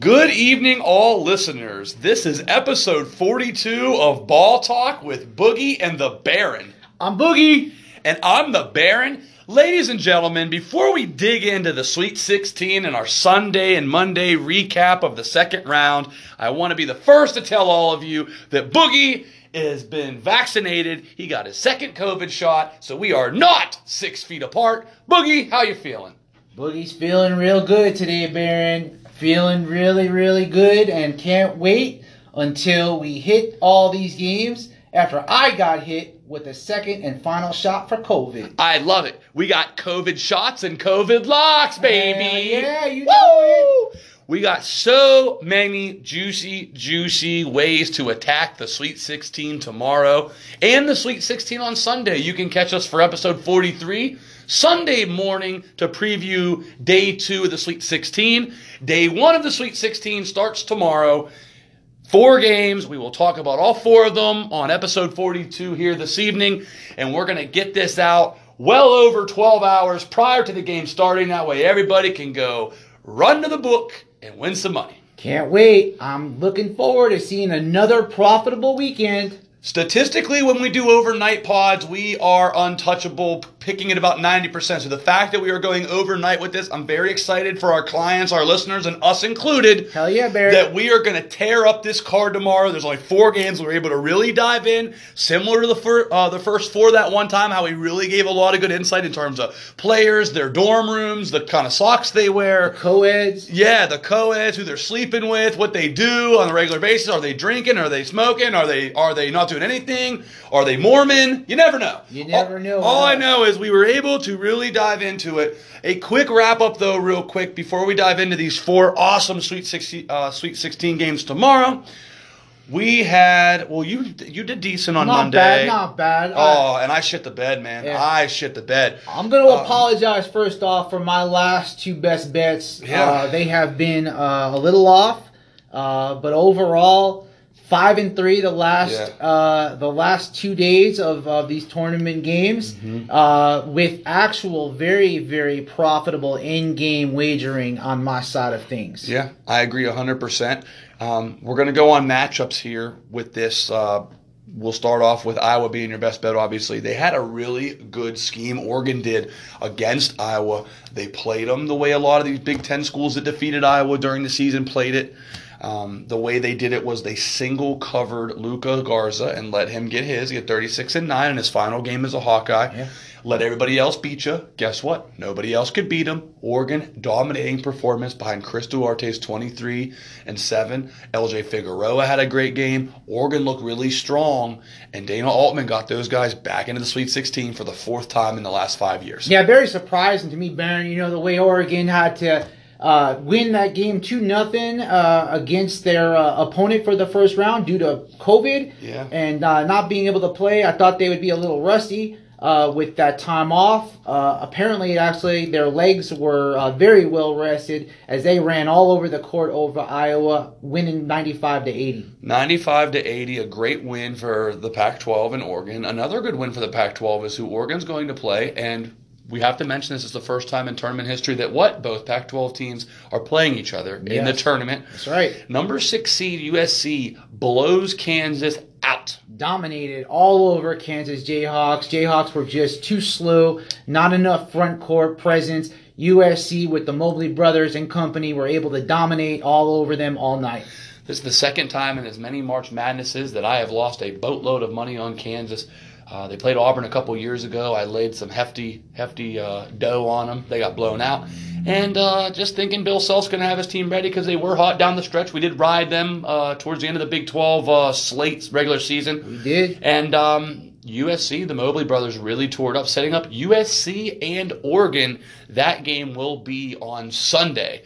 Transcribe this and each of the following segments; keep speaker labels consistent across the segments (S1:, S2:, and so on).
S1: Good evening, all listeners. This is episode 42 of Ball Talk with Boogie and the Baron.
S2: I'm Boogie.
S1: And I'm the Baron. Ladies and gentlemen, before we dig into the Sweet 16 and our Sunday and Monday recap of the second round, I want to be the first to tell all of you that Boogie has been vaccinated. He got his second COVID shot, so we are not six feet apart. Boogie, how you feeling?
S2: Boogie's feeling real good today, Baron. Feeling really, really good and can't wait until we hit all these games after I got hit with the second and final shot for COVID.
S1: I love it. We got COVID shots and COVID locks, baby.
S2: Hell yeah, you know
S1: Woo! We got so many juicy, juicy ways to attack the Sweet 16 tomorrow and the Sweet 16 on Sunday. You can catch us for episode 43 Sunday morning to preview day two of the Sweet 16. Day one of the Sweet 16 starts tomorrow. Four games. We will talk about all four of them on episode 42 here this evening. And we're going to get this out well over 12 hours prior to the game starting. That way everybody can go run to the book and win some money.
S2: Can't wait. I'm looking forward to seeing another profitable weekend.
S1: Statistically, when we do overnight pods, we are untouchable, picking at about 90%. So the fact that we are going overnight with this, I'm very excited for our clients, our listeners, and us included.
S2: Hell yeah, Barry.
S1: That we are going to tear up this card tomorrow. There's only four games. We're able to really dive in, similar to the, fir- uh, the first four that one time, how we really gave a lot of good insight in terms of players, their dorm rooms, the kind of socks they wear.
S2: Co-eds.
S1: Yeah, the co-eds, who they're sleeping with, what they do on a regular basis. Are they drinking? Are they smoking? Are they are they not doing anything? Are they Mormon? You never know.
S2: You never
S1: all,
S2: know.
S1: All I know is we were able to really dive into it. A quick wrap up though, real quick, before we dive into these four awesome Sweet 16, uh, Sweet 16 games tomorrow. We had well, you you did decent on
S2: not
S1: Monday.
S2: bad, not bad.
S1: Oh, and I shit the bed, man.
S2: Yeah.
S1: I shit the bed.
S2: I'm going to
S1: Um,
S2: apologize first off for my last two best bets.
S1: Yeah.
S2: Uh, they have been uh, a little off, uh, but overall, five and three the last
S1: Yeah.
S2: uh, the last two days of, of these tournament games,
S1: Mm-hmm.
S2: uh, with actual very very profitable in game wagering on my side of things.
S1: Yeah, I agree 100%. Um, we're going to go on matchups here with this. Uh, we'll start off with Iowa being your best bet, obviously. They had a really good scheme, Oregon did, against Iowa. They played them the way a lot of these Big Ten schools that defeated Iowa during the season played it. Um, the way they did it was they single covered Luka Garza and let him get his. He had 36 and 9 in his final game as a Hawkeye.
S2: Yeah.
S1: Let everybody else beat you. Guess what? Nobody else could beat him. Oregon dominating performance behind Chris Duarte's 23 and 7. LJ Figueroa had a great game. Oregon looked really strong, and Dana Altman got those guys back into the Sweet 16 for the fourth time in the last five years.
S2: Yeah, very surprising to me, Baron. You know the way Oregon had to uh, win that game two nothing uh, against their uh, opponent for the first round due to COVID
S1: Yeah.
S2: and uh, not being able to play. I thought they would be a little rusty. Uh, with that time off, uh, apparently, actually, their legs were uh, very well rested as they ran all over the court over Iowa, winning 95 to 80.
S1: 95 to 80, a great win for the Pac 12 and Oregon. Another good win for the Pac 12 is who Oregon's going to play. And we have to mention this is the first time in tournament history that what? Both Pac 12 teams are playing each other in the tournament.
S2: That's right.
S1: Number six seed USC blows Kansas out.
S2: dominated all over Kansas Jayhawks. Jayhawks were just too slow, not enough front court presence. USC with the Mobley brothers and company were able to dominate all over them all night.
S1: This is the second time in as many March Madnesses that I have lost a boatload of money on Kansas. Uh, they played Auburn a couple years ago. I laid some hefty, hefty uh, dough on them. They got blown out. And uh, just thinking Bill Self's going to have his team ready because they were hot down the stretch. We did ride them uh, towards the end of the Big 12 uh, slate regular season.
S2: We did.
S1: And um, USC, the Mobley brothers, really toured up, setting up USC and Oregon. That game will be on Sunday.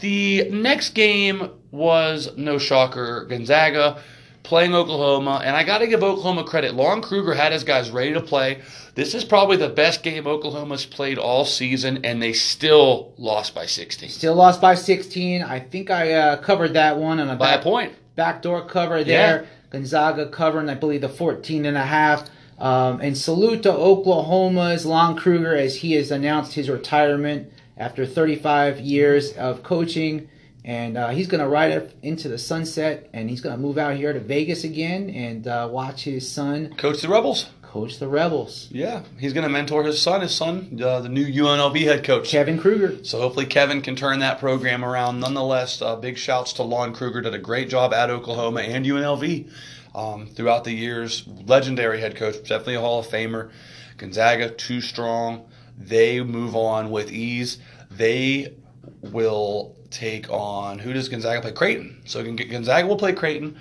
S1: The next game was no shocker, Gonzaga playing Oklahoma, and I got to give Oklahoma credit. Lon Kruger had his guys ready to play. This is probably the best game Oklahoma's played all season, and they still lost by 16
S2: Still lost by 16. I think I uh, covered that one on a
S1: by a
S2: back,
S1: point.
S2: backdoor cover there. Gonzaga covering, I believe, the 14 and a half. Um, and salute to Oklahoma's Lon Kruger as he has announced his retirement after 35 years of coaching and uh, he's going to ride up into the sunset, and he's going to move out here to Vegas again and uh, watch his son
S1: Coach the Rebels.
S2: coach the Rebels.
S1: Yeah, he's going to mentor his son. His son, uh, the new UNLV head coach.
S2: Kevin Kruger.
S1: So hopefully Kevin can turn that program around. Nonetheless, uh, big shouts to Lon Kruger. Did a great job at Oklahoma and UNLV um, throughout the years. Legendary head coach, definitely a Hall of Famer. Gonzaga too strong. They move on with ease. They will take on who does Gonzaga play? Creighton. So Gonzaga will play Creighton.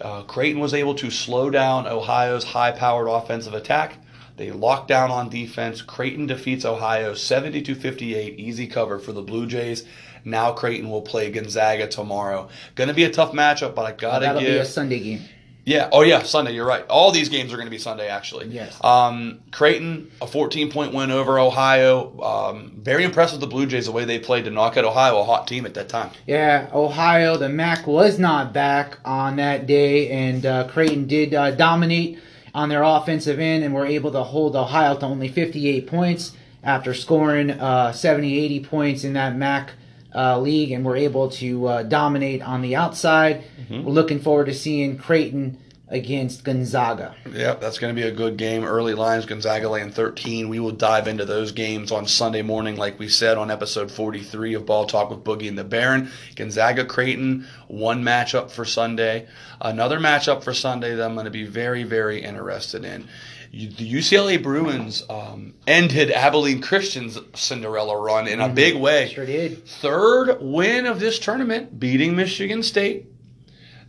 S1: Uh, Creighton was able to slow down Ohio's high-powered offensive attack. They lock down on defense. Creighton defeats Ohio 72-58, easy cover for the Blue Jays. Now Creighton will play Gonzaga tomorrow. Going to be a tough matchup, but I gotta give.
S2: That'll be a Sunday game.
S1: Yeah. Oh, yeah. Sunday. You're right. All these games are going to be Sunday, actually.
S2: Yes.
S1: Um, Creighton, a 14 point win over Ohio. Um, very impressed with the Blue Jays the way they played to knock out Ohio, a hot team at that time.
S2: Yeah, Ohio, the MAC was not back on that day, and uh, Creighton did uh, dominate on their offensive end and were able to hold Ohio to only 58 points after scoring uh, 70, 80 points in that MAC uh, league, and were able to uh, dominate on the outside. We're looking forward to seeing Creighton against Gonzaga.
S1: Yep, that's going to be a good game. Early lines, Gonzaga laying 13. We will dive into those games on Sunday morning, like we said on episode 43 of Ball Talk with Boogie and the Baron. Gonzaga Creighton, one matchup for Sunday. Another matchup for Sunday that I'm going to be very, very interested in. The UCLA Bruins um, ended Abilene Christian's Cinderella run in a big way.
S2: Sure did.
S1: Third win of this tournament, beating Michigan State.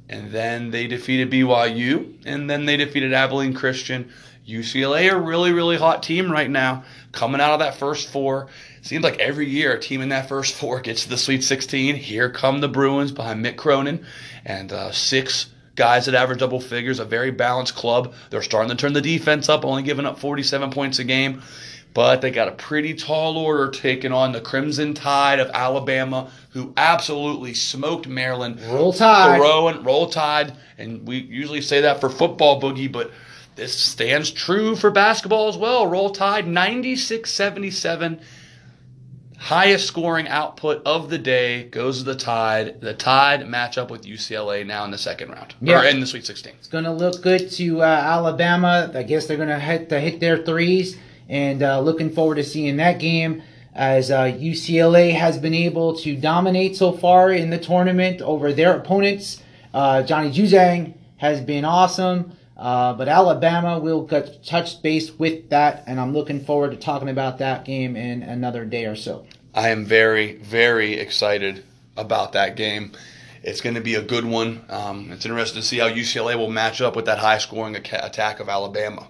S1: And then they defeated BYU, and then they defeated Abilene Christian. UCLA, a really, really hot team right now, coming out of that first four. Seems like every year a team in that first four gets to the Sweet 16. Here come the Bruins behind Mick Cronin and uh, six guys that average double figures, a very balanced club. They're starting to turn the defense up, only giving up 47 points a game. But they got a pretty tall order taking on the Crimson Tide of Alabama, who absolutely smoked Maryland.
S2: Roll Tide.
S1: Throwing, roll tide. And we usually say that for football, Boogie, but this stands true for basketball as well. Roll tide, 96 77. Highest scoring output of the day goes to the Tide. The Tide match up with UCLA now in the second round.
S2: Yeah.
S1: Or in the Sweet 16.
S2: It's going to look good to uh, Alabama. I guess they're going to hit to hit their threes, and uh, looking forward to seeing that game. As uh, UCLA has been able to dominate so far in the tournament over their opponents, uh, Johnny Juzang has been awesome. Uh, but Alabama will touch base with that, and I'm looking forward to talking about that game in another day or so.
S1: I am very, very excited about that game. It's going to be a good one. Um, it's interesting to see how UCLA will match up with that high scoring attack of Alabama.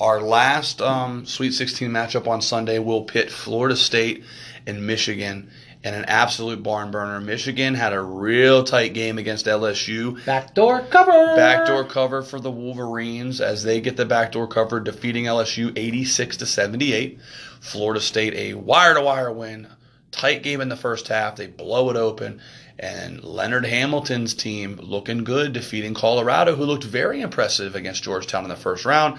S1: Our last um, Sweet 16 matchup on Sunday will pit Florida State and Michigan in an absolute barn burner. Michigan had a real tight game against LSU.
S2: Backdoor cover.
S1: Backdoor cover for the Wolverines as they get the backdoor cover, defeating LSU 86 to 78. Florida State a wire to wire win. Tight game in the first half. They blow it open. And Leonard Hamilton's team looking good, defeating Colorado, who looked very impressive against Georgetown in the first round.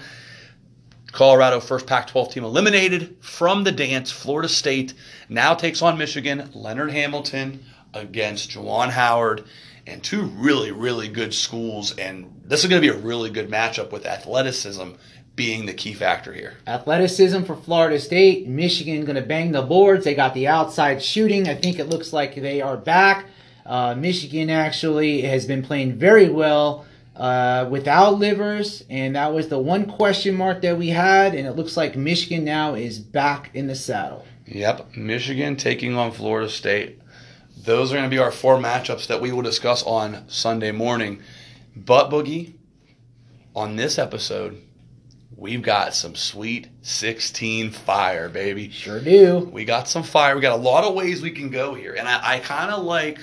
S1: Colorado, first Pac 12 team eliminated from the dance. Florida State now takes on Michigan. Leonard Hamilton against Juwan Howard, and two really, really good schools. And this is going to be a really good matchup with athleticism being the key factor here.
S2: Athleticism for Florida State. Michigan going to bang the boards. They got the outside shooting. I think it looks like they are back. Uh, Michigan actually has been playing very well uh, without Livers, and that was the one question mark that we had. And it looks like Michigan now is back in the saddle.
S1: Yep, Michigan taking on Florida State. Those are going to be our four matchups that we will discuss on Sunday morning. But, Boogie, on this episode, we've got some sweet 16 fire, baby.
S2: Sure do.
S1: We got some fire. We got a lot of ways we can go here, and I, I kind of like,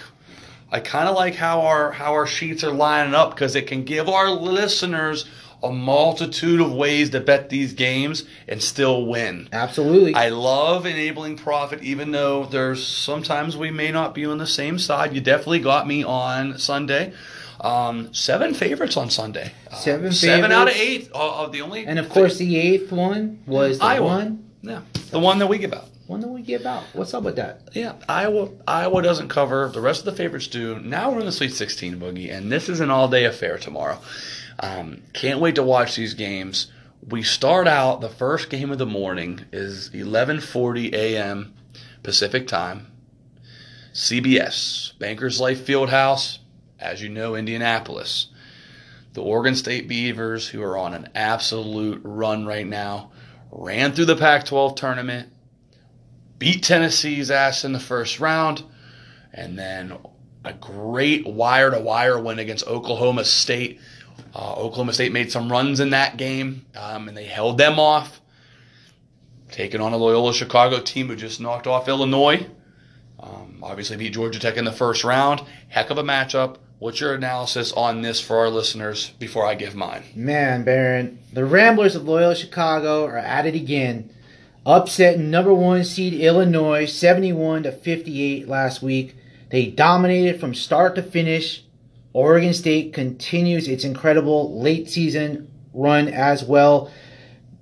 S1: I kind of like how our how our sheets are lining up because it can give our listeners a multitude of ways to bet these games and still win.
S2: Absolutely.
S1: I love enabling profit, even though there's sometimes we may not be on the same side. You definitely got me on Sunday. Um, seven favorites on Sunday. Uh,
S2: Seven
S1: Seven out of eight. Uh, the only
S2: and of course, the eighth one was the
S1: Iowa.
S2: one.
S1: yeah, the one that we give out.
S2: When do we give out? What's up with that?
S1: Yeah, Iowa Iowa doesn't cover. The rest of the favorites do. Now we're in the Sweet 16 boogie, and this is an all-day affair tomorrow. Um, can't wait to watch these games. We start out. The first game of the morning is 11:40 a.m. Pacific time. CBS Bankers Life Fieldhouse, as you know, Indianapolis. The Oregon State Beavers, who are on an absolute run right now, ran through the Pac-12 tournament beat Tennessee's ass in the first round, and then a great wire to wire win against Oklahoma State. Uh, Oklahoma State made some runs in that game, um, and they held them off. Taking on a Loyola Chicago team who just knocked off Illinois. Um, obviously beat Georgia Tech in the first round. Heck of a matchup. What's your analysis on this for our listeners before I give mine?
S2: Man, Baron, the Ramblers of Loyola Chicago are at it again upsetting number one seed Illinois 71 to 58 last week. They dominated from start to finish. Oregon State continues its incredible late season run as well.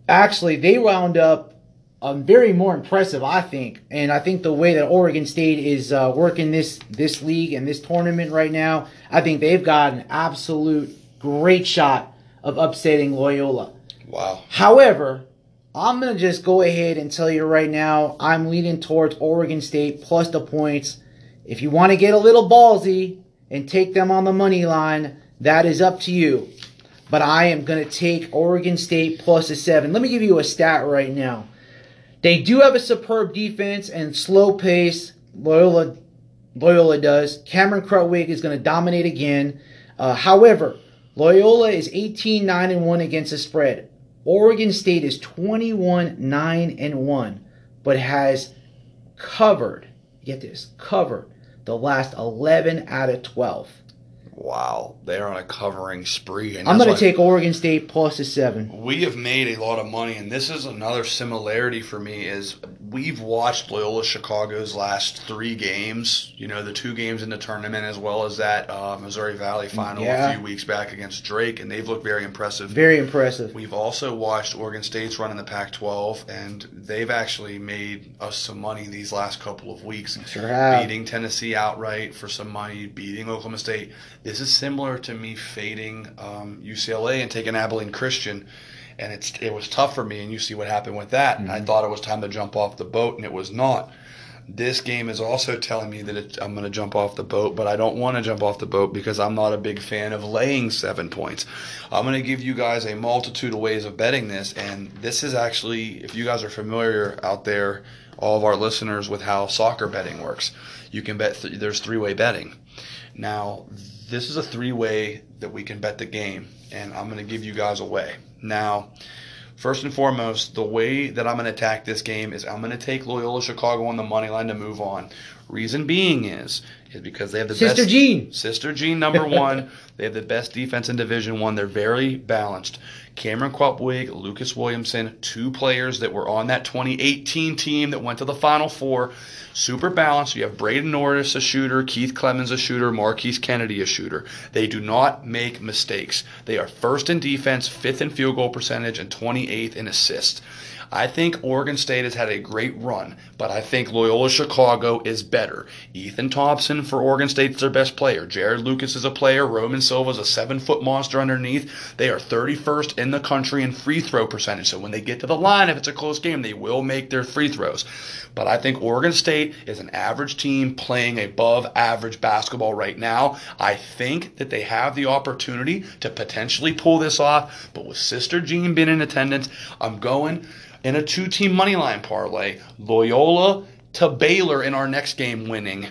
S2: Actually, they wound up um, very more impressive, I think, and I think the way that Oregon State is uh, working this this league and this tournament right now, I think they've got an absolute great shot of upsetting Loyola.
S1: Wow.
S2: However, I'm going to just go ahead and tell you right now, I'm leaning towards Oregon State plus the points. If you want to get a little ballsy and take them on the money line, that is up to you. But I am going to take Oregon State plus a seven. Let me give you a stat right now. They do have a superb defense and slow pace. Loyola, Loyola does. Cameron Krutwig is going to dominate again. Uh, however, Loyola is 18 9 and 1 against the spread. Oregon State is 21 9 and 1, but has covered, get this, covered the last 11 out of 12.
S1: Wow, they're on a covering spree.
S2: And I'm going to take Oregon State plus a seven.
S1: We have made a lot of money, and this is another similarity for me. Is we've watched Loyola Chicago's last three games. You know, the two games in the tournament, as well as that uh, Missouri Valley final yeah. a few weeks back against Drake, and they've looked very impressive.
S2: Very impressive.
S1: We've also watched Oregon State's run in the Pac-12, and they've actually made us some money these last couple of weeks.
S2: Sure have.
S1: Beating Tennessee outright for some money, beating Oklahoma State this is similar to me fading um, UCLA and taking Abilene Christian, and it's it was tough for me. And you see what happened with that. Mm-hmm. I thought it was time to jump off the boat, and it was not. This game is also telling me that it, I'm going to jump off the boat, but I don't want to jump off the boat because I'm not a big fan of laying seven points. I'm going to give you guys a multitude of ways of betting this, and this is actually, if you guys are familiar out there, all of our listeners, with how soccer betting works, you can bet. Th- there's three way betting. Now, this is a three way that we can bet the game, and I'm going to give you guys a way. Now, first and foremost, the way that I'm going to attack this game is I'm going to take Loyola Chicago on the money line to move on. Reason being is is because they have the
S2: Sister
S1: best
S2: Jean.
S1: Sister Jean number one. they have the best defense in Division One. They're very balanced. Cameron Krutwig, Lucas Williamson, two players that were on that 2018 team that went to the Final Four. Super balanced. You have Braden Norris, a shooter, Keith Clemons, a shooter, Marquise Kennedy, a shooter. They do not make mistakes. They are first in defense, fifth in field goal percentage, and 28th in assists. I think Oregon State has had a great run, but I think Loyola Chicago is better. Ethan Thompson for Oregon State is their best player. Jarod Lucas is a player. Roman Silva is a seven foot monster underneath. They are 31st in the country in free throw percentage. So when they get to the line, if it's a close game, they will make their free throws. But I think Oregon State is an average team playing above average basketball right now. I think that they have the opportunity to potentially pull this off. But with Sister Jean being in attendance, I'm going in a two team money line parlay, Loyola to Baylor in our next game winning.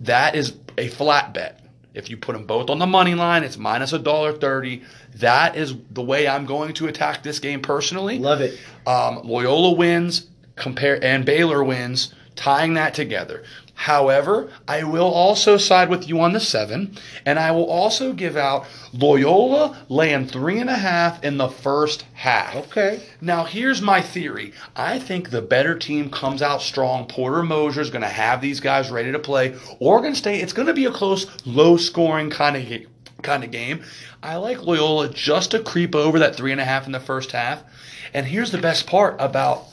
S1: That is a flat bet. If you put them both on the money line, it's minus a dollar thirty. That is the way I'm going to attack this game personally.
S2: Love it.
S1: Um, Loyola wins, compare and Baylor wins, tying that together. However, I will also side with you on the seven, and I will also give out Loyola laying three and a half in the first half.
S2: Okay.
S1: Now, here's my theory. I think the better team comes out strong. Porter Moser is going to have these guys ready to play. Oregon State, it's going to be a close, low scoring kind of kind of game. I like Loyola just to creep over that three and a half in the first half. And here's the best part about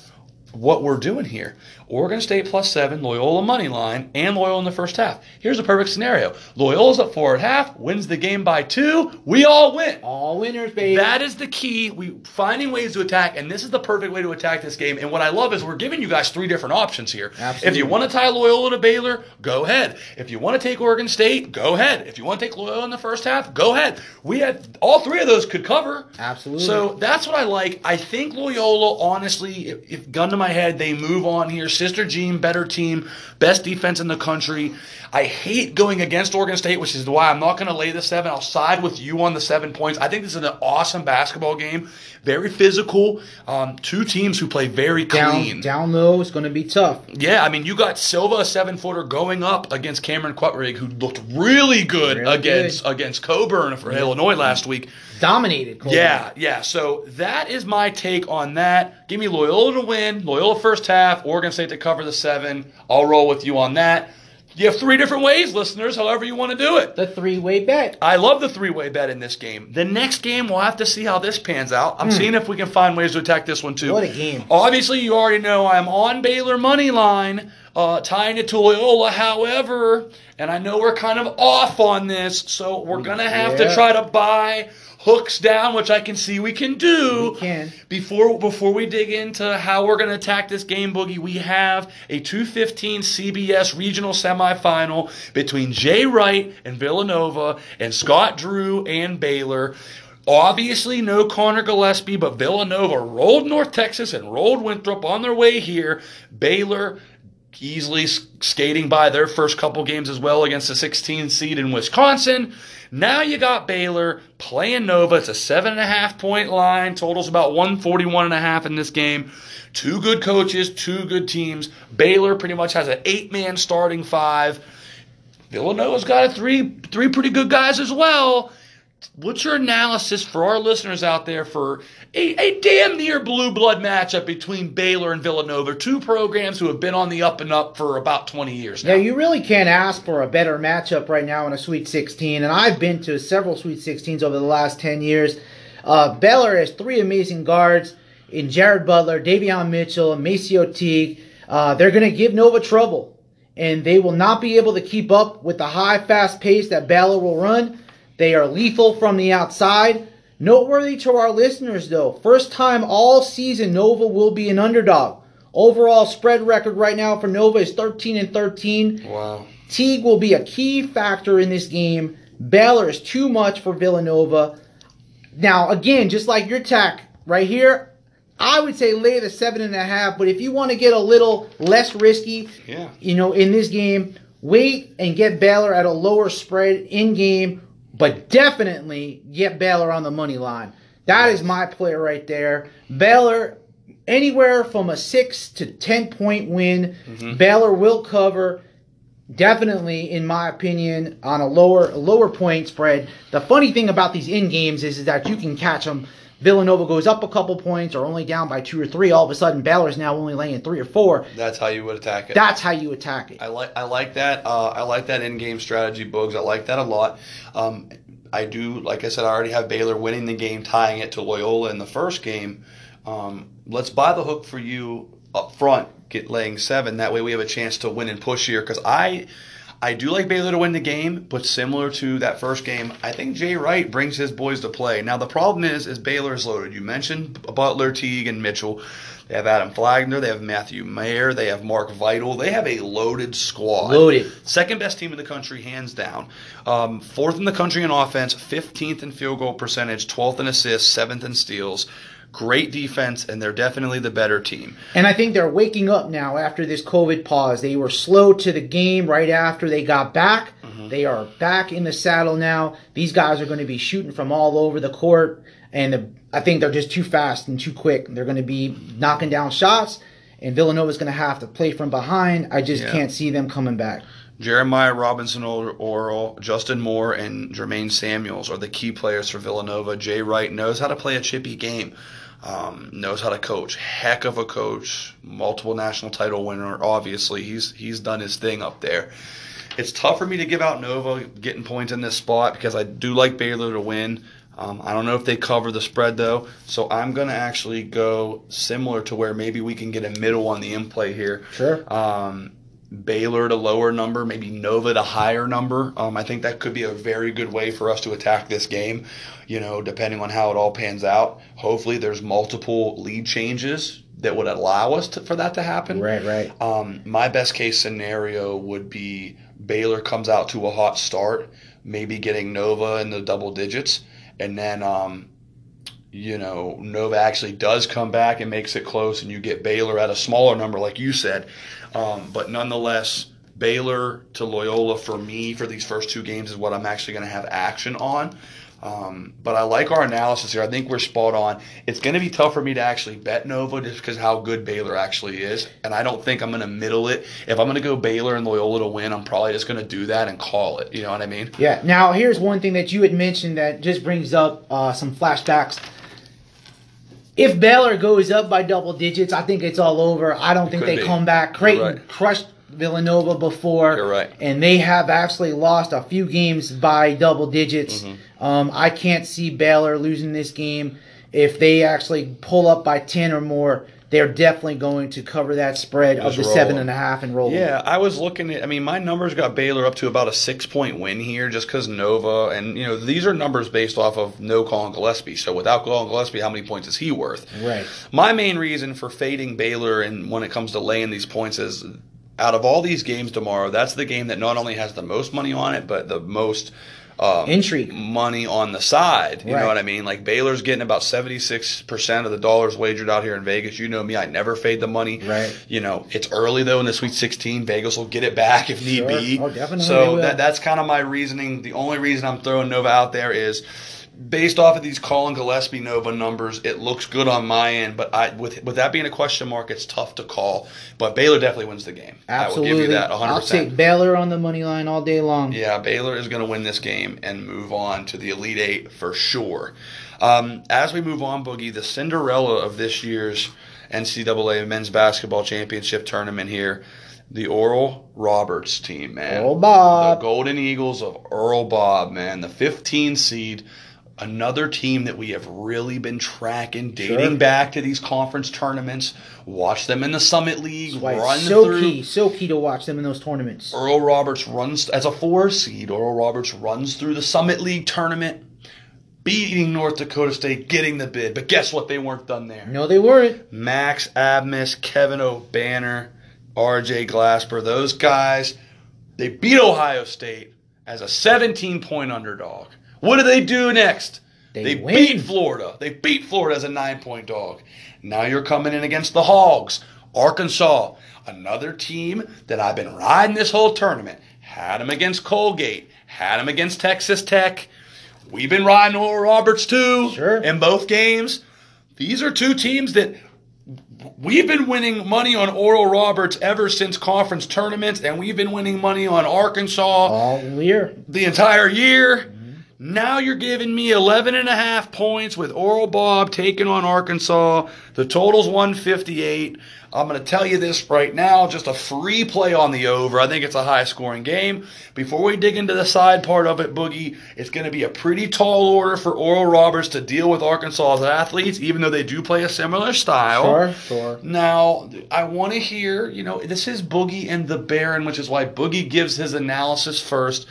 S1: what we're doing here. Oregon State plus seven, Loyola money line, and Loyola in the first half. Here's a perfect scenario: Loyola's up four at half, wins the game by two. We all win.
S2: All winners, baby.
S1: That is the key. We finding ways to attack, and this is the perfect way to attack this game. And what I love is we're giving you guys three different options here.
S2: Absolutely.
S1: If you want to tie Loyola to Baylor, go ahead. If you want to take Oregon State, go ahead. If you want to take Loyola in the first half, go ahead. We had all three of those could cover.
S2: Absolutely.
S1: So that's what I like. I think Loyola, honestly, if, if gun to my head, they move on here. Sister Jean, better team, best defense in the country. I hate going against Oregon State, which is why I'm not going to lay the seven. I'll side with you on the seven points. I think this is an awesome basketball game, very physical. Um, two teams who play very clean.
S2: down, down low is going to be tough.
S1: Yeah, I mean, you got Silva, a seven footer, going up against Cameron Krutwig, who looked really good
S2: Really
S1: against
S2: good.
S1: against Cockburn for Illinois last week.
S2: Dominated. Colby.
S1: Yeah, yeah. So that is my take on that. Give me Loyola to win, Loyola first half, Oregon State to cover the seven. I'll roll with you on that. You have three different ways, listeners, however you want to do it.
S2: The three-way bet.
S1: I love the three way bet in this game. The next game, we'll have to see how this pans out. I'm seeing if we can find ways to attack this one too.
S2: What a game.
S1: Obviously, you already know I'm on Baylor money line, uh, tying it to Loyola. However, and I know we're kind of off on this, so we're gonna have to try to buy hooks down, which I can see we can do.
S2: We can.
S1: Before before we dig into how we're going to attack this game, Boogie, we have a 215 CBS regional semifinal between Jay Wright and Villanova and Scott Drew and Baylor. Obviously, no Connor Gillespie, but Villanova rolled North Texas and rolled Winthrop on their way here. Baylor easily skating by their first couple games as well against the 16 seed in Wisconsin. Now you got Baylor playing Nova. It's a seven and a half point line. Totals about 141 and a half in this game. Two good coaches, two good teams. Baylor pretty much has an eight man starting five. Villanova's got a three three pretty good guys as well. What's your analysis for our listeners out there for a, a damn near blue blood matchup between Baylor and Villanova, two programs who have been on the up and up for about 20 years now?
S2: Yeah, you really can't ask for a better matchup right now in a Sweet 16. And I've been to several Sweet 16s over the last 10 years. Uh, Baylor has three amazing guards in Jared Butler, Davion Mitchell, and MaCio Teague. Uh, they're going to give Nova trouble. And they will not be able to keep up with the high, fast pace that Baylor will run. They are lethal from the outside. Noteworthy to our listeners, though, first time all season Nova will be an underdog. Overall spread record right now for Nova is 13 and 13.
S1: Wow.
S2: Teague will be a key factor in this game. Baylor is too much for Villanova. Now, again, just like your tack right here, I would say lay the seven and a half. But if you want to get a little less risky,
S1: Yeah.
S2: you know, in this game, wait and get Baylor at a lower spread in game, but definitely get Baylor on the money line. That is my play right there. Baylor, anywhere from a six to ten point win, mm-hmm. Baylor will cover. Definitely, in my opinion, on a lower lower point spread. The funny thing about these in games is, is that you can catch them. Villanova goes up a couple points or only down by two or three. All of a sudden, Baylor's now only laying three or four.
S1: That's how you would attack it.
S2: That's how you attack it.
S1: I like I like that. Uh, I like that in-game strategy, Bugs. I like that a lot. Um, I do, like I said, I already have Baylor winning the game, tying it to Loyola in the first game. Um, let's buy the hook for you up front, get laying seven. That way we have a chance to win and push here. Because I, I do like Baylor to win the game, but similar to that first game, I think Jay Wright brings his boys to play. Now the problem is, is Baylor is loaded. You mentioned Butler, Teague, and Mitchell. They have Adam Flagler. They have Matthew Mayer. They have Mark Vital. They have a loaded squad.
S2: Loaded.
S1: Second best team in the country, hands down. Um, fourth in the country in offense, 15th in field goal percentage, 12th in assists, seventh in steals. Great defense, and they're definitely the better team.
S2: And I think they're waking up now after this COVID pause. They were slow to the game right after they got back. Mm-hmm. They are back in the saddle now. These guys are going to be shooting from all over the court, and the, I think they're just too fast and too quick. They're going to be knocking down shots, and Villanova's going to have to play from behind. I just
S1: Yeah.
S2: can't see them coming back.
S1: Jeremiah Robinson-Earl, Justin Moore, and Jermaine Samuels are the key players for Villanova. Jay Wright knows how to play a chippy game, um, knows how to coach. Heck of a coach, multiple national title winner. Obviously, he's he's done his thing up there. It's tough for me to give out Nova getting points in this spot because I do like Baylor to win. Um, I don't know if they cover the spread though, so I'm going to actually go similar to where maybe we can get a middle on the in play here.
S2: Sure.
S1: Um, Baylor to lower number, maybe Nova to higher number. Um, I think that could be a very good way for us to attack this game. You know, depending on how it all pans out. Hopefully, there's multiple lead changes that would allow us to, for that to happen.
S2: Right, right.
S1: Um, my best case scenario would be Baylor comes out to a hot start, maybe getting Nova in the double digits, and then um, you know Nova actually does come back and makes it close, and you get Baylor at a smaller number, like you said. Um, but nonetheless, Baylor to Loyola for me for these first two games is what I'm actually going to have action on. Um, but I like our analysis here. I think we're spot on. It's going to be tough for me to actually bet Nova just because how good Baylor actually is, and I don't think I'm going to middle it. If I'm going to go Baylor and Loyola to win, I'm probably just going to do that and call it. You know what I mean?
S2: Yeah. Now, here's one thing that you had mentioned that just brings up uh, some flashbacks. If Baylor goes up by double digits, I think it's all over. I don't think they
S1: be.
S2: come back. Creighton
S1: right.
S2: crushed Villanova before.
S1: You're right.
S2: And they have actually lost a few games by double digits.
S1: Mm-hmm.
S2: Um, I can't see Baylor losing this game. If they actually pull up by 10 or more, they're definitely going to cover that spread of the
S1: roll
S2: seven and a half and roll.
S1: Yeah, I was looking at. I mean, my numbers got Baylor up to about a six point win here, just because Nova, and you know, these are numbers based off of no Collin Gillespie. So without Collin Gillespie, how many points is he worth?
S2: Right.
S1: My main reason for fading Baylor and when it comes to laying these points is out of all these games tomorrow, that's the game that not only has the most money on it, but the most um,
S2: Intrigue.
S1: money on the side. You
S2: Right.
S1: know what I mean? Like Baylor's getting about seventy six percent of the dollars wagered out here in Vegas. You know me, I never fade the money.
S2: Right.
S1: You know, it's early though in the Sweet Sixteen. Vegas will get it back if need
S2: Sure.
S1: be.
S2: Oh, definitely
S1: So that that's kind of my reasoning. The only reason I'm throwing Nova out there is based off of these Collin Gillespie Nova numbers, it looks good on my end. But I, with with that being a question mark, it's tough to call. But Baylor definitely wins the game.
S2: Absolutely.
S1: I will give you that 100.
S2: I'll take Baylor on the money line all day long.
S1: yeah, Baylor is going to win this game and move on to the Elite Eight for sure. Um, as we move on, Boogie, the Cinderella of this year's NCAA Men's Basketball Championship tournament here, the Oral Roberts team, man.
S2: Earl Bob.
S1: The Golden Eagles of Earl Bob, man. The 15 seed. Another team that we have really been tracking, dating
S2: Sure.
S1: back to these conference tournaments. Watch them in the Summit League, run
S2: so
S1: through.
S2: key, so key to watch them in those tournaments.
S1: Oral Roberts runs as a four seed. Oral Roberts runs through the Summit League tournament, beating North Dakota State, getting the bid. But guess what? They weren't done there.
S2: No, they weren't.
S1: Max Abmas, Kevin Obanor, R.J. Glasper, those guys, they beat Ohio State as a 17 point underdog. What do they do next?
S2: They win.
S1: beat Florida. They beat Florida as a nine point dog. Now you're coming in against the Hogs. Arkansas, another team that I've been riding this whole tournament. Had them against Colgate, had them against Texas Tech. We've been riding Oral Roberts too
S2: Sure.
S1: in both games. These are two teams that we've been winning money on Oral Roberts ever since conference tournaments, and we've been winning money on Arkansas
S2: All year.
S1: the entire year. Now you're giving me 11 and a half points with Oral Bob taking on Arkansas. The total's 158. I'm going to tell you this right now, just a free play on the over. I think it's a high scoring game. Before we dig into the side part of it, Boogie, it's going to be a pretty tall order for Oral Roberts to deal with Arkansas's athletes, even though they do play a similar style.
S2: Sure, sure.
S1: Now, I want to hear, you know, this is Boogie and the Baron, which is why Boogie gives his analysis first.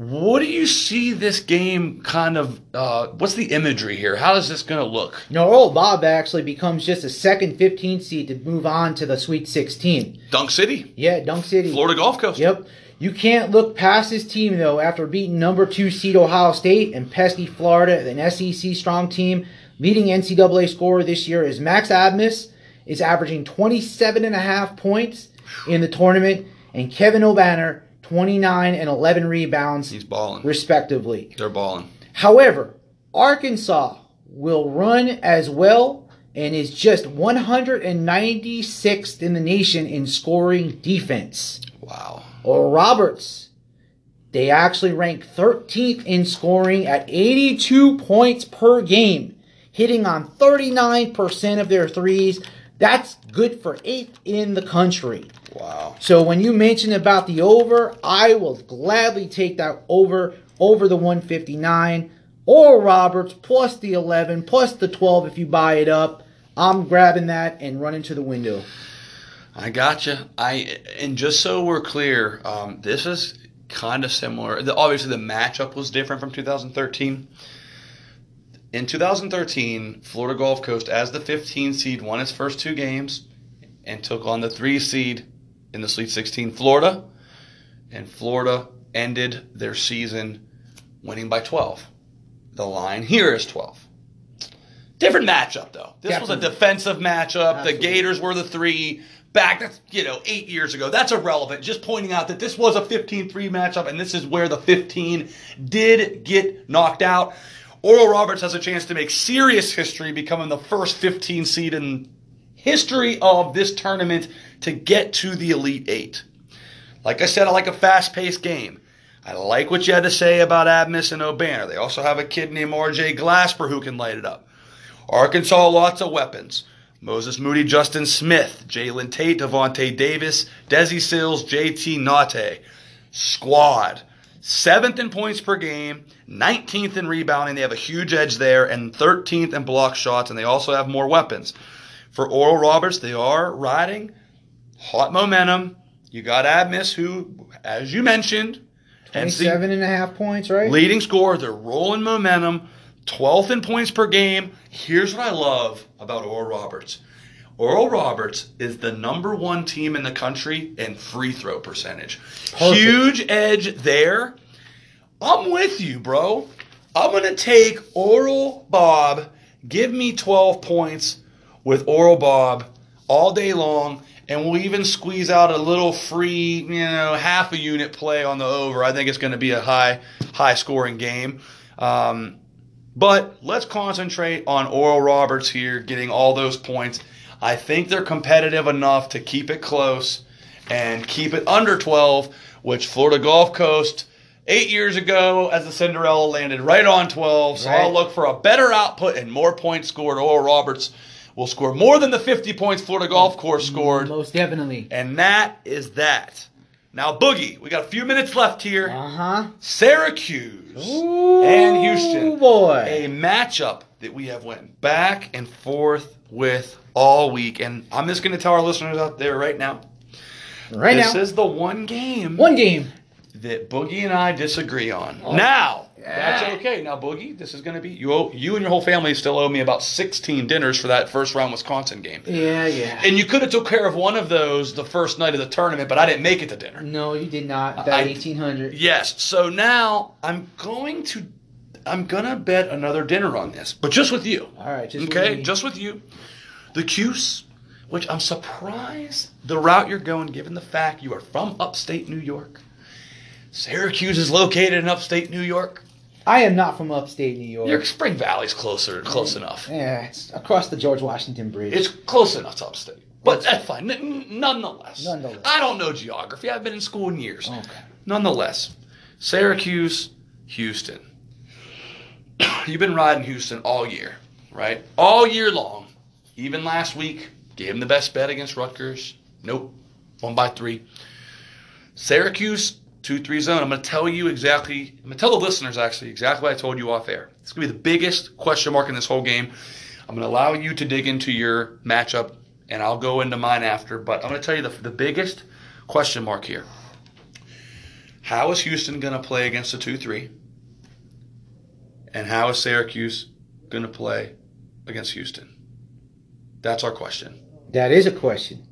S1: What do you see this game kind of, uh, what's the imagery here? How is this going to look?
S2: No, Earl Bob actually becomes just a second 15 seed to move on to the Sweet 16.
S1: Dunk City,
S2: Yeah, Dunk City.
S1: Florida Gulf Coast.
S2: Yep. You can't look past this team though after beating number two seed Ohio State and pesky Florida, an SEC strong team. Leading NCAA scorer this year is Max Abmas, is averaging 27 and a half points in the tournament, and Kevin Obanor 29 and 11 rebounds
S1: He's balling.
S2: respectively.
S1: They're balling.
S2: However, Arkansas will run as well and is just 196th in the nation in scoring defense.
S1: Wow.
S2: Or Roberts, they actually rank 13th in scoring at 82 points per game, hitting on 39% of their threes. That's good for eighth in the country.
S1: Wow.
S2: So when you mentioned about the over, I will gladly take that over over the 159. or Roberts plus the 11 plus the 12 if you buy it up. I'm grabbing that and running to the window.
S1: I gotcha. I and just so we're clear, um, this is kind of similar. The, obviously, the matchup was different from 2013. In 2013, Florida Gulf Coast, as the 15 seed, won its first two games and took on the three seed in the Sweet 16, Florida. And Florida ended their season winning by 12. The line here is 12. Different matchup, though. This was a defensive matchup.
S2: Absolutely.
S1: The Gators were the three. Back, that's, you know, eight years ago. That's irrelevant. Just pointing out that this was a 15 3 matchup, and this is where the 15 did get knocked out. Oral Roberts has a chance to make serious history, becoming the first 15 seed in history of this tournament to get to the Elite Eight. Like I said, I like a fast paced game. I like what you had to say about Abmas and Obanor. They also have a kid named RJ Glasper who can light it up. Arkansas, lots of weapons. Moses Moody, Justin Smith, Jalen Tate, Davonte Davis, Desi Sills, JT Nate. Squad. Seventh in points per game, 19th in rebounding. They have a huge edge there, and 13th in block shots, and they also have more weapons. For Oral Roberts, they are riding hot momentum. You got Abmas, who, as you mentioned,
S2: 27 and a half points, right?
S1: leading scorer. They're rolling momentum. 12th in points per game. Here's what I love about Oral Roberts. Oral Roberts is the number one team in the country in free throw percentage.
S2: Perfect.
S1: Huge edge there. I'm with you, bro. I'm going to take Oral Bob. Give me 12 points with Oral Bob all day long. And we'll even squeeze out a little free, you know, half a unit play on the over. I think it's going to be a high, high scoring game. Um, but let's concentrate on Oral Roberts here, getting all those points. I think they're competitive enough to keep it close and keep it under 12, which Florida Gulf Coast eight years ago as the Cinderella landed right on 12. So I'll look for a better output and more points scored. Oral Roberts will score more than the 50 points Florida Gulf Coast scored.
S2: Most definitely.
S1: And that is that. Now, Boogie, we got a few minutes left here.
S2: Uh huh.
S1: Syracuse and Houston.
S2: boy.
S1: A matchup that we have went back and forth with all week. And I'm just going to tell our listeners out there right now.
S2: right
S1: this
S2: now.
S1: This is the one game
S2: One game.
S1: that Boogie and I disagree on.
S2: Oh.
S1: Now,
S2: Yeah.
S1: that's okay. Now, Boogie, this is going to be you. Owe, you and your whole family still owe me about 16 dinners for that first round Wisconsin game.
S2: Yeah, yeah.
S1: And you could have took care of one of those the first night of the tournament, but I didn't make it to dinner.
S2: no, you did not. About 1800.
S1: Yes. So now I'm going to I'm gonna bet another dinner on this, but just with you.
S2: All right, just
S1: okay,
S2: with
S1: just with you. The Cuse, which I'm surprised the route you're going, given the fact you are from upstate New York. Syracuse is located in upstate New York.
S2: I am not from upstate New York.
S1: Your Spring Valley's closer, close enough.
S2: yeah, it's across the George Washington Bridge.
S1: It's close enough to upstate, but that's fine. N- nonetheless,
S2: Nonetheless.
S1: I don't know geography. I've been in school in years.
S2: okay.
S1: Nonetheless, Syracuse, Houston. You've been riding Houston all year, right? All year long. Even last week, gave him the best bet against Rutgers. Nope. Won by three. Syracuse, 2 3 zone. I'm going to tell you exactly, I'm going to tell the listeners actually exactly what I told you off air. It's going to be the biggest question mark in this whole game. I'm going to allow you to dig into your matchup, and I'll go into mine after. But I'm going to tell you the, the biggest question mark here. How is Houston going to play against a 2 3? And how is Syracuse going to play against Houston? That's our question.
S2: That is a question.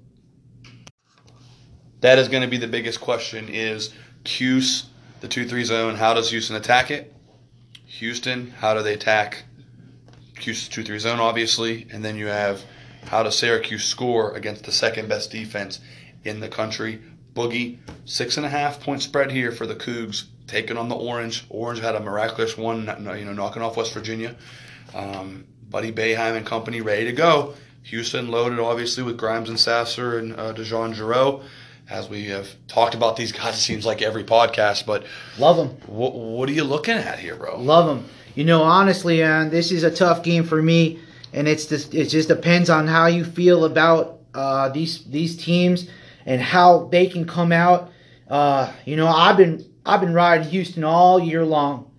S1: That is going to be the biggest question is Cuse, the 2-3 zone, how does Houston attack it? Houston, how do they attack Cuse 2-3 zone, obviously? And then you have how does Syracuse score against the second best defense in the country? Boogie, six and a half point spread here for the Cougs, taking on the Orange. Orange had a miraculous one, you know, knocking off West Virginia. Um, Buddy Boeheim and company ready to go. Houston loaded, obviously, with Grimes and Sasser and uh, DeJon Jarreau. As we have talked about these guys, it seems like every podcast. But
S2: Love them.
S1: what, what are you looking at here, bro?
S2: Love them. You know, honestly, uh, this is a tough game for me, and it's just it just depends on how you feel about uh, these these teams and how they can come out. Uh, you know, I've been I've been riding Houston all year long.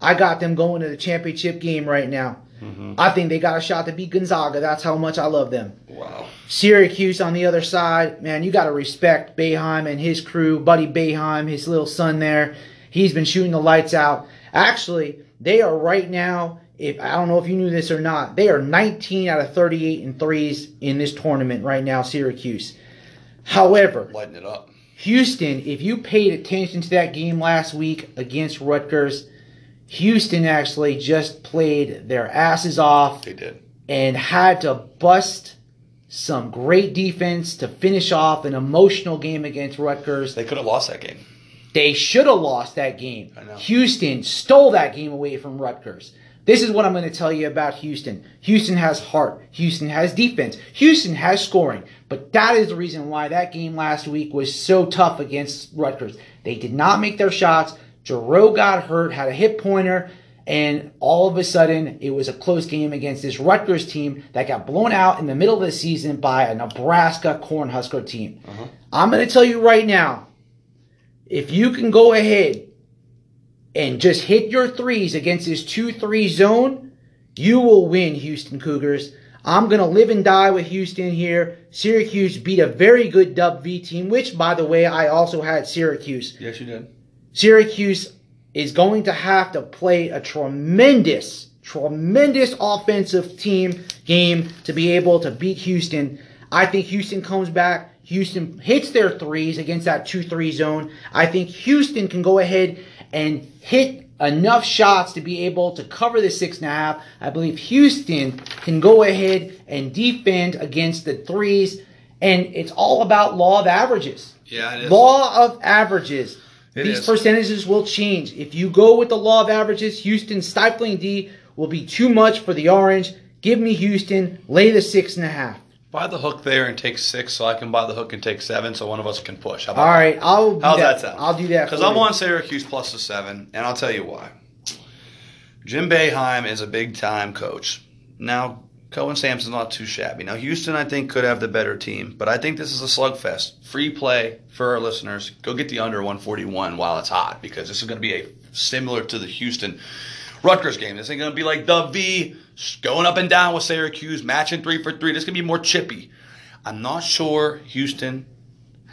S2: I got them going to the championship game right now.
S1: Mm-hmm.
S2: I think they got a shot to beat Gonzaga. That's how much I love them.
S1: Wow.
S2: Syracuse on the other side, man, you got to respect Boeheim and his crew, Buddy Boeheim, his little son there. He's been shooting the lights out. Actually, they are right now. If I don't know if you knew this or not, they are 19 out of 38 in threes in this tournament right now. Syracuse. However,
S1: Lighting it up.
S2: Houston, if you paid attention to that game last week against Rutgers, Houston actually just played their asses off
S1: They did.
S2: and had to bust some great defense to finish off an emotional game against Rutgers.
S1: They could have lost that game.
S2: They should have lost that game.
S1: I know.
S2: Houston stole that game away from Rutgers. This is what I'm going to tell you about Houston. Houston has heart. Houston has defense. Houston has scoring. But that is the reason why that game last week was so tough against Rutgers. They did not make their shots. Jarreau got hurt, had a hip pointer, and all of a sudden it was a close game against this Rutgers team that got blown out in the middle of the season by a Nebraska Cornhusker team. Uh-huh. I'm going to tell you right now, if you can go ahead and just hit your threes against this 2 3 zone, you will win, Houston Cougars. I'm going to live and die with Houston here. Syracuse beat a very good Dub V team, which, by the way, I also had Syracuse.
S1: Yes, you did.
S2: Syracuse is going to have to play a tremendous, tremendous offensive team game to be able to beat Houston. I think Houston comes back. Houston hits their threes against that 2 3 zone. I think Houston can go ahead and hit enough shots to be able to cover the six and a half. I believe Houston can go ahead and defend against the threes. And it's all about law of averages.
S1: Yeah, it is.
S2: Law of averages.
S1: It
S2: These
S1: is.
S2: percentages will change. If you go with the law of averages, Houston stifling D will be too much for the Orange. Give me Houston. Lay the six and a half.
S1: Buy the hook there and take six, so I can buy the hook and take seven, so one of us can push. How about
S2: All right, I'll do
S1: How's
S2: that.
S1: that sound?
S2: I'll do that
S1: Because I'm
S2: you.
S1: on Syracuse plus the seven, and I'll tell you why. Jim Boeheim is a big time coach. Now, Kelvin Sampson's not too shabby. Now, Houston, I think, could have the better team, but I think this is a slugfest. Free play for our listeners. Go get the under 141 while it's hot, because this is going to be a similar to the Houston Rutgers game. This ain't going to be like the V going up and down with Syracuse, matching three for three. This is going to be more chippy. I'm not sure Houston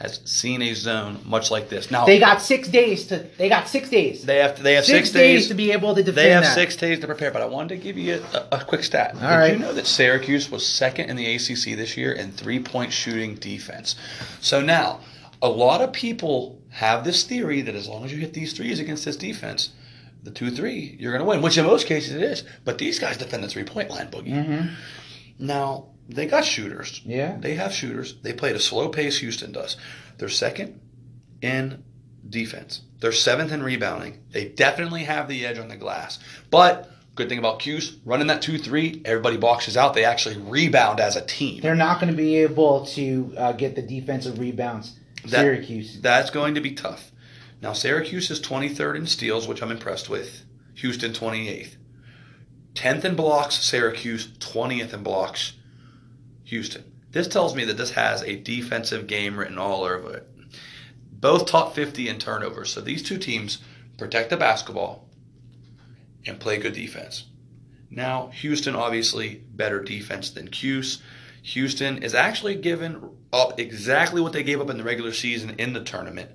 S1: has seen a zone much like this. Now
S2: They got six days to. They got six days.
S1: they have they have
S2: six,
S1: six,
S2: days,
S1: days.
S2: to be able to defend
S1: they have
S2: that.
S1: six days to prepare. But I wanted to give you a, a quick stat. Did
S2: right.
S1: you know that Syracuse was second in the ACC this year in three point shooting defense? So now, a lot of people have this theory that as long as you hit these threes against this defense, the two three, you're going to win. Which in most cases it is. But these guys defend the three point line, boogie.
S2: Mhm.
S1: Now they got shooters.
S2: Yeah.
S1: They have shooters. They play at a slow pace. Houston does. They're second in defense. They're seventh in rebounding. They definitely have the edge on the glass. But good thing about Cuse, running that two three, everybody boxes out. They actually rebound as a team.
S2: They're not going to be able to uh, get the defensive rebounds.
S1: That-
S2: Syracuse.
S1: That's going to be tough. Now Syracuse is 23rd in steals, which I'm impressed with. Houston 28th. 10th in blocks, Syracuse 20th in blocks, Houston. This tells me that this has a defensive game written all over it. Both top 50 in turnovers. So these two teams protect the basketball and play good defense. Now, Houston obviously better defense than Cuse. Houston is actually given up exactly what they gave up in the regular season in the tournament,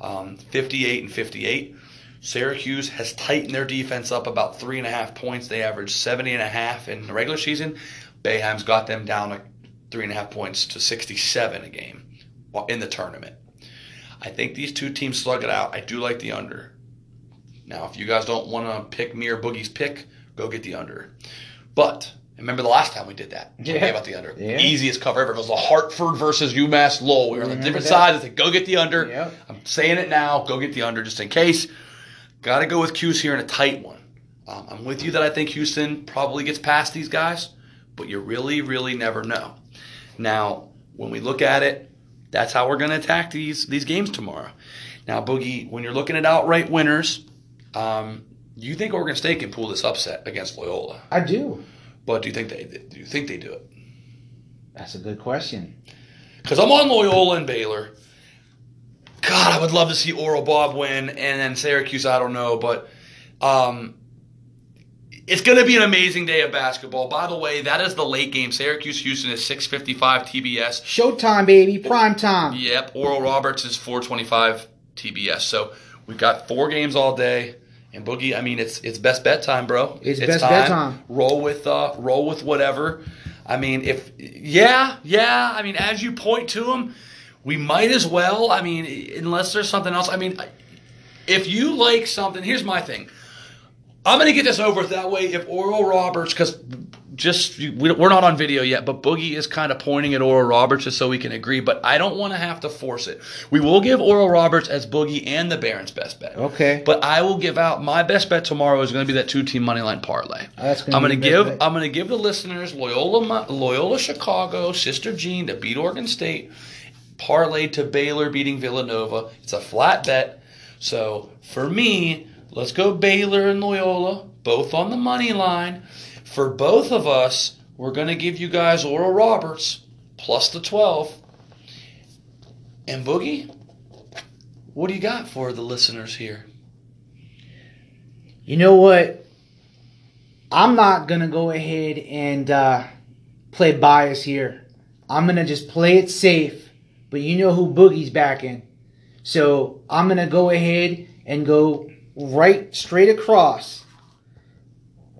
S1: um, 58 and 58. Syracuse has tightened their defense up about three and a half points. They averaged 70 and a half in the regular season. Boeheim's got them down three and a half points to 67 a game in the tournament. I think these two teams slug it out. I do like the under. Now, if you guys don't want to pick me or Boogie's pick, go get the under. But remember the last time we did that?
S2: Yeah.
S1: about the under.
S2: Yeah.
S1: Easiest cover ever. It was the Hartford versus UMass Lowell. We were on the different
S2: that.
S1: sides. I said, go get the under.
S2: Yep.
S1: I'm saying it now. Go get the under just in case. Got to go with Cuse here in a tight one. Um, I'm with you that I think Houston probably gets past these guys, but you really, really never know. Now, when we look at it, that's how we're going to attack these these games tomorrow. Now, Boogie, when you're looking at outright winners, um, you think Oregon State can pull this upset against Loyola?
S2: I do.
S1: But do you think they do you think they do it?
S2: That's a good question.
S1: Because I'm on Loyola and Baylor. God, I would love to see Oral Bob win, and then Syracuse. I don't know, but um, it's going to be an amazing day of basketball. By the way, that is the late game. Syracuse Houston is 6:55 TBS.
S2: Showtime, baby, prime time.
S1: Yep, Oral Roberts is 425 TBS. So we've got four games all day. And Boogie, I mean, it's it's best bet time, bro.
S2: It's best bet time.
S1: Roll with uh, roll with whatever. I mean, if yeah, yeah. I mean, as you point to them, we might as well. I mean, unless there's something else. I mean, if you like something, here's my thing. I'm going to get this over with that way. If Oral Roberts, because just we're not on video yet, but Boogie is kind of pointing at Oral Roberts just so we can agree. But I don't want to have to force it. We will give Oral Roberts as Boogie and the Barons best bet.
S2: Okay.
S1: But I will give out my best bet tomorrow is going to be that two team money line parlay.
S2: That's gonna
S1: I'm going to give
S2: bet.
S1: I'm going to give the listeners Loyola Loyola Chicago, Sister Jean to beat Oregon State, parlay to Baylor beating Villanova. It's a flat bet. So for me, let's go Baylor and Loyola, both on the money line. For both of us, we're going to give you guys Oral Roberts plus the 12. And Boogie, what do you got for the listeners here?
S2: You know what? I'm not gonna go ahead and uh, play bias here. I'm gonna just play it safe. But you know who Boogie's backing, so I'm gonna go ahead and go right straight across.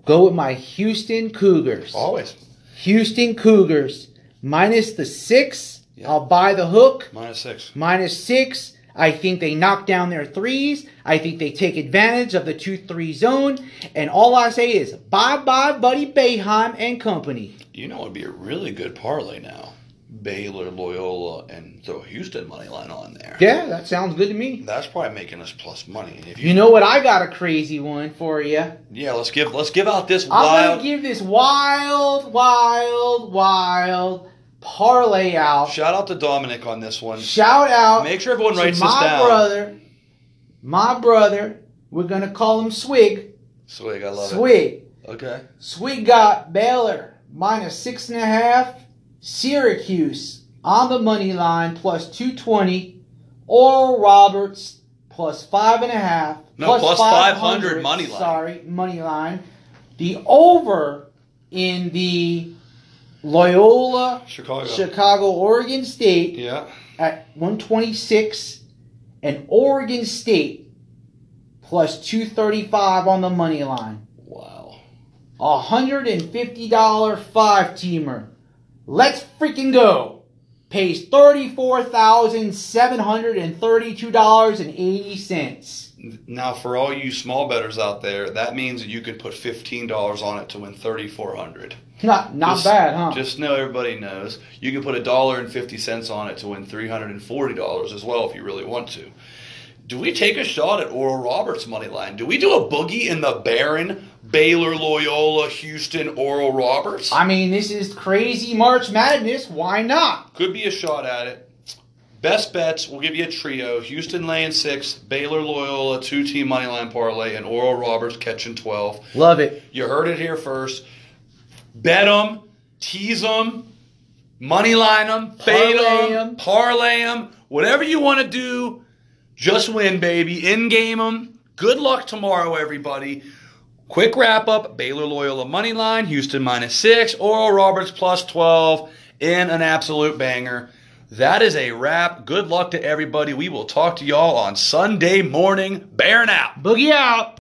S2: Go with my Houston Cougars.
S1: Always.
S2: Houston Cougars minus the six.
S1: Yeah.
S2: I'll buy the hook
S1: Minus six.
S2: minus six. I think they knock down their threes. I think they take advantage of the 2 3 zone. And all I say is bye bye, Buddy Boeheim and company.
S1: You know, it'd be a really good parlay now. Baylor, Loyola, and throw Houston money line on there.
S2: Yeah, that sounds good to me.
S1: That's probably making us plus money. If you,
S2: You know what? I got a crazy one for you.
S1: yeah, let's give let's give out this
S2: I'm
S1: wild.
S2: to give this wild, wild, wild parlay out.
S1: Shout out to Dominic on this one.
S2: Shout out
S1: Make sure everyone writes
S2: my
S1: this down.
S2: My brother. My brother. We're going to call him Swig.
S1: Swig, I love
S2: Swig.
S1: it. Swig. Okay.
S2: Swig got Baylor minus six and a half. Syracuse on the money line plus 220. Oral Roberts plus five and a half.
S1: No, plus 500 money line.
S2: Sorry, money line. The over in the Loyola
S1: Chicago.
S2: Chicago Oregon State
S1: yeah.
S2: at 126 and Oregon State plus 235 on the money line.
S1: Wow.
S2: A $150 five teamer. Let's freaking go. Pays $34,732.80.
S1: Now, for all you small bettors out there, that means that you could put fifteen dollars on it to win thirty four hundred.
S2: Not not
S1: Just-
S2: bad, huh?
S1: Just know everybody knows you can put a dollar and fifty cents on it to win three hundred and forty dollars as well if you really want to. Do we take a shot at Oral Roberts money line? Do we do a boogie in the Baron, Baylor, Loyola, Houston, Oral Roberts?
S2: I mean, this is crazy March Madness. Why not?
S1: Could be a shot at it. Best bets, we'll give you a trio. Houston laying six, Baylor, Loyola, two team money line parlay, and Oral Roberts catching 12.
S2: Love it.
S1: You heard it here first. Bet them, tease them, money line them, fade them, parlay them, whatever you want to do. Just win, baby. In game them. Good luck tomorrow, everybody. Quick wrap up Baylor Loyola money line, Houston minus six, Oral Roberts plus 12 in an absolute banger. That is a wrap. Good luck to everybody. We will talk to y'all on Sunday morning. Baron out.
S2: Boogie out.